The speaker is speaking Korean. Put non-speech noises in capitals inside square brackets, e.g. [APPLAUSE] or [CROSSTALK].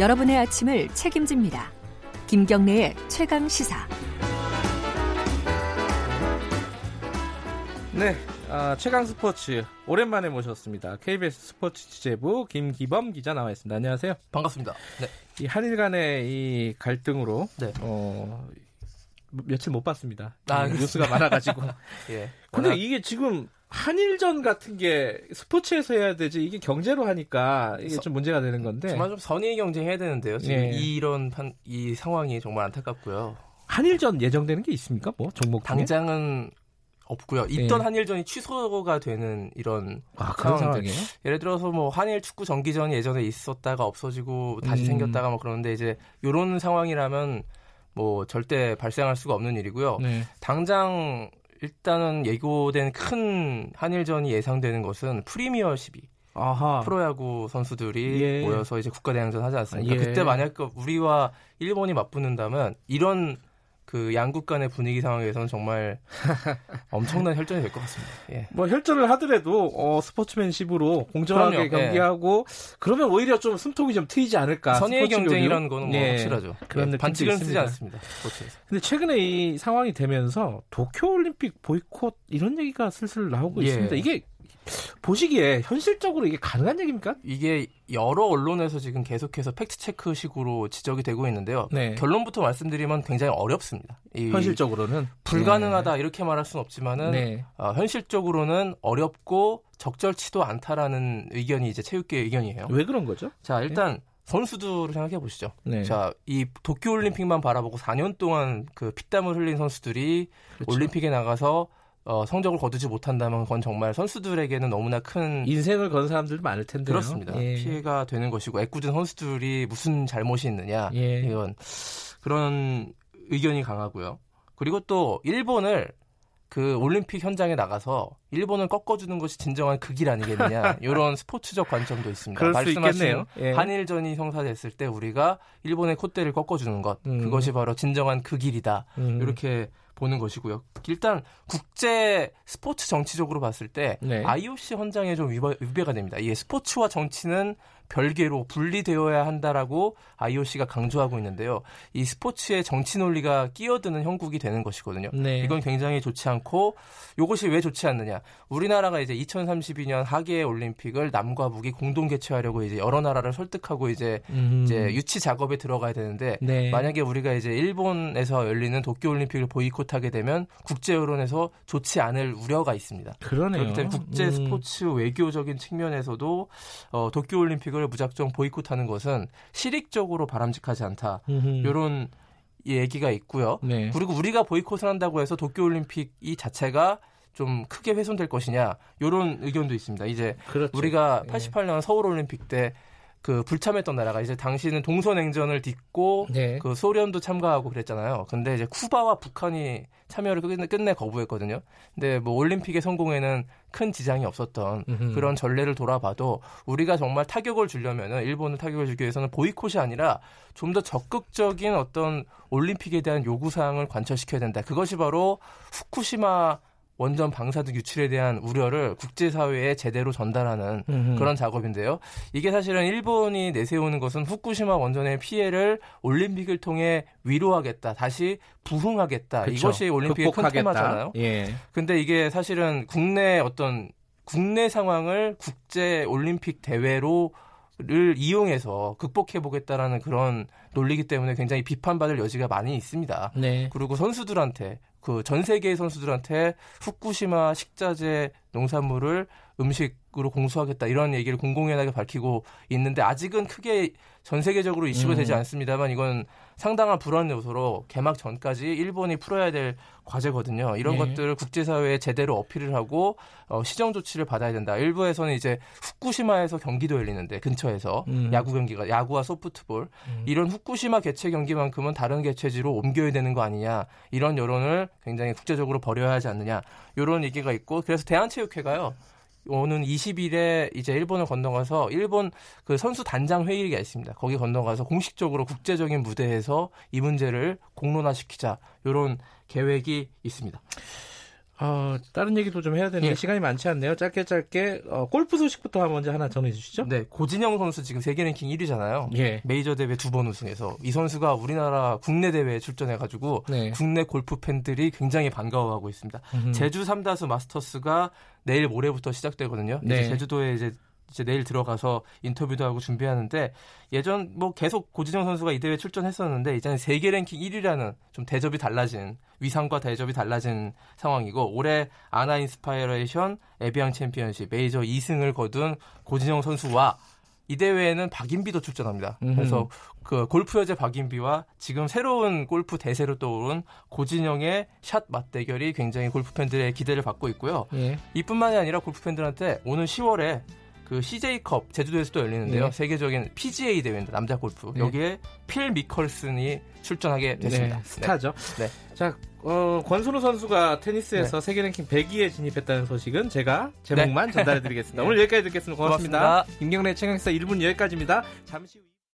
여러분의 아침을 책임집니다. 김경래의 최강 시사. 네, 아, 최강 스포츠 오랜만에 모셨습니다. KBS 스포츠 취재부 김기범 기자 나와 있습니다. 안녕하세요. 반갑습니다. 네. 이 한일 간의 이 갈등으로 네. 어, 며칠 못 봤습니다. 아, 이 뉴스가 많아가지고. [LAUGHS] 예. 근데 워낙- 이게 지금 한일전 같은 게 스포츠에서 해야 되지 이게 경제로 하니까 이게 좀 문제가 되는 건데 정말 좀 선의 경쟁 해야 되는데요. 지금 예. 이런 판, 이 상황이 정말 안타깝고요. 한일전 예정되는 게 있습니까? 뭐 종목 중에? 당장은 없고요. 있던 예. 한일전이 취소가 되는 이런 아 그런. 상황이에요? 예를 들어서 뭐 한일 축구 정기전이 예전에 있었다가 없어지고 다시 음. 생겼다가 뭐 그러는데 이제 요런 상황이라면 뭐 절대 발생할 수가 없는 일이고요. 네. 당장 일단은 예고된 큰 한일전이 예상되는 것은 프리미어십이 아하. 프로야구 선수들이 예. 모여서 이제 국가대항전 하지 않습니까? 예. 그때 만약 그 우리와 일본이 맞붙는다면 이런 그 양국 간의 분위기 상황에서는 정말 [LAUGHS] 엄청난 혈전이 될 것 같습니다. 예. 뭐 혈전을 하더라도 어, 스포츠맨십으로 공정하게 그럼요. 예. 경기하고 그러면 오히려 좀 숨통이 좀 트이지 않을까. 선의의 스포츠 경쟁이라는. 거는 뭐 예. 확실하죠. 그런 예, 반칙은 쓰지. 않습니다. 스포츠에서. 근데 최근에 이 상황이 되면서 도쿄 올림픽 보이콧 이런 얘기가 슬슬 나오고 예. 있습니다. 이게 보시기에 현실적으로 이게 가능한 얘기입니까? 이게 여러 언론에서 지금 계속해서 팩트 체크식으로 지적이 되고 있는데요. 네. 결론부터 말씀드리면 굉장히 어렵습니다. 이 현실적으로는 불가능하다 이렇게 말할 수는 없지만은 네. 어, 현실적으로는 어렵고 적절치도 않다라는 의견이 이제 체육계 의견이에요. 왜 그런 거죠? 자, 일단 선수들을 생각해 보시죠. 네. 자, 이 도쿄 올림픽만 바라보고 4년 동안 그 피땀을 흘린 선수들이 그렇죠. 올림픽에 나가서 어, 성적을 거두지 못한다면 그건 정말 선수들에게는 너무나 큰 인생을 건 사람들도 많을 텐데요. 그렇습니다. 예. 피해가 되는 것이고 애꿎은 선수들이 무슨 잘못이 있느냐 예. 이건 그런 의견이 강하고요. 그리고 또 일본을 그 올림픽 현장에 나가서 일본을 꺾어주는 것이 진정한 극일 아니겠느냐 [LAUGHS] 이런 스포츠적 관점도 있습니다. 말씀하신. 예. 한일전이 성사됐을 때 우리가 일본의 콧대를 꺾어주는 것 음. 그것이 바로 진정한 극일이다 음. 이렇게 보는 것이고요. 일단 국제 스포츠 정치적으로 봤을 때 네. IOC 헌장에 좀 위배, 위배가 됩니다. 이게 스포츠와 정치는 별개로 분리되어야 한다라고 IOC가 강조하고 있는데요. 이 스포츠의 정치 논리가 끼어드는 형국이 되는 것이거든요. 네. 이건 굉장히 좋지 않고 이것이 왜 좋지 않느냐? 우리나라가 이제 2032년 하계 올림픽을 남과 북이 공동 개최하려고 이제 여러 나라를 설득하고 이제 음. 이제 유치 작업에 들어가야 되는데 네. 만약에 우리가 이제 일본에서 열리는 도쿄 올림픽을 보이콧하게 되면 국제 여론에서 좋지 않을 우려가 있습니다. 그러네요. 그렇기 때문에 국제 음. 스포츠 외교적인 측면에서도 어, 도쿄 올림픽을 무작정 보이콧하는 것은 실익적으로 바람직하지 않다. 이런 얘기가 있고요. 네. 그리고 우리가 보이콧을 한다고 해서 도쿄 올림픽 이 자체가 좀 크게 훼손될 것이냐 이런 의견도 있습니다. 이제 그렇죠. 우리가 예. 88년 서울 올림픽 때 그 불참했던 나라가 이제 당시는 동서냉전을 딛고 네. 그 소련도 참가하고 그랬잖아요. 근데 이제 쿠바와 북한이 참여를 끝내, 끝내 거부했거든요. 근데 뭐 올림픽의 성공에는 큰 지장이 없었던 음흠. 그런 전례를 돌아봐도 우리가 정말 타격을 주려면은 일본을 타격을 주기 위해서는 보이콧이 아니라 좀 더 적극적인 어떤 올림픽에 대한 요구 사항을 관철시켜야 된다. 그것이 바로 후쿠시마 원전 방사능 유출에 대한 우려를 국제사회에 제대로 전달하는 음흠. 그런 작업인데요. 이게 사실은 일본이 내세우는 것은 후쿠시마 원전의 피해를 올림픽을 통해 위로하겠다, 다시 부흥하겠다. 그렇죠. 이것이 올림픽의 큰 극복하겠다. 테마잖아요. 예. 근데 이게 사실은 국내 어떤 국내 상황을 국제 올림픽 대회로 를 이용해서 극복해 보겠다라는 그런 논리기 때문에 굉장히 비판받을 여지가 많이 있습니다. 네. 그리고 선수들한테 그 전 세계의 선수들한테 후쿠시마 식자재 농산물을 음식으로 공수하겠다 이런 얘기를 공공연하게 밝히고 있는데 아직은 크게 전 세계적으로 이슈가 음. 되지 않습니다만 이건 상당한 불안 요소로 개막 전까지 일본이 풀어야 될 과제거든요. 이런 네. 것들을 국제사회에 제대로 어필을 하고 어, 시정 조치를 받아야 된다. 일부에서는 이제 후쿠시마에서 경기도 열리는데 근처에서 음. 야구 경기가 야구와 소프트볼 이런 후 쿠시마 개최 경기만큼은 다른 개최지로 옮겨야 되는 거 아니냐 이런 여론을 굉장히 국제적으로 벌여야 하지 않느냐 이런 얘기가 있고 그래서 대한체육회가요 오는 20일에 이제 일본을 건너가서 일본 그 선수 단장 회의가 있습니다. 거기 건너가서 공식적으로 국제적인 무대에서 이 문제를 공론화시키자 이런 계획이 있습니다. 어, 다른 얘기도 좀 해야 되는데 예. 시간이 많지 않네요. 짧게 짧게 어, 골프 소식부터 먼저 하나 전해 주시죠. 네, 고진영 선수 지금 세계 랭킹 1위잖아요. 예. 메이저 대회 두 번 우승해서 이 선수가 우리나라 국내 대회에 출전해가지고 네. 국내 골프 팬들이 굉장히 반가워하고 있습니다. 음. 제주 삼다수 마스터스가 내일 모레부터 시작되거든요. 네. 이제 제주도에 이제 이제 내일 들어가서 인터뷰도 하고 준비하는데 예전 뭐 계속 고진영 선수가 이 대회 출전했었는데 이제는 세계 랭킹 1위라는 좀 대접이 달라진 위상과 대접이 달라진 상황이고 올해 ANA Inspiration 에비앙 챔피언십 메이저 2승을 거둔 고진영 선수와 이 대회에는 박인비도 출전합니다. 음흠. 그래서 그 골프 여제 박인비와 지금 새로운 골프 대세로 떠오른 고진영의 샷 맞대결이 굉장히 골프 팬들의 기대를 받고 있고요. 예. 이뿐만이 아니라 골프 팬들한테 오는 10월에 그 CJ컵 제주도에서 또 열리는데요. 네. 세계적인 PGA 대회입니다. 남자 골프. 네. 여기에 필 미컬슨이 출전하게 됐습니다. 네, 스타죠. 네. 자, 어, 권순우 선수가 테니스에서 세계 랭킹 100위에 진입했다는 소식은 제가 제목만 전달해 드리겠습니다. 네. 오늘 [LAUGHS] 여기까지 듣겠습니다. 고맙습니다. 고맙습니다. 김경래 최강사 1분 여기까지입니다. 잠시 후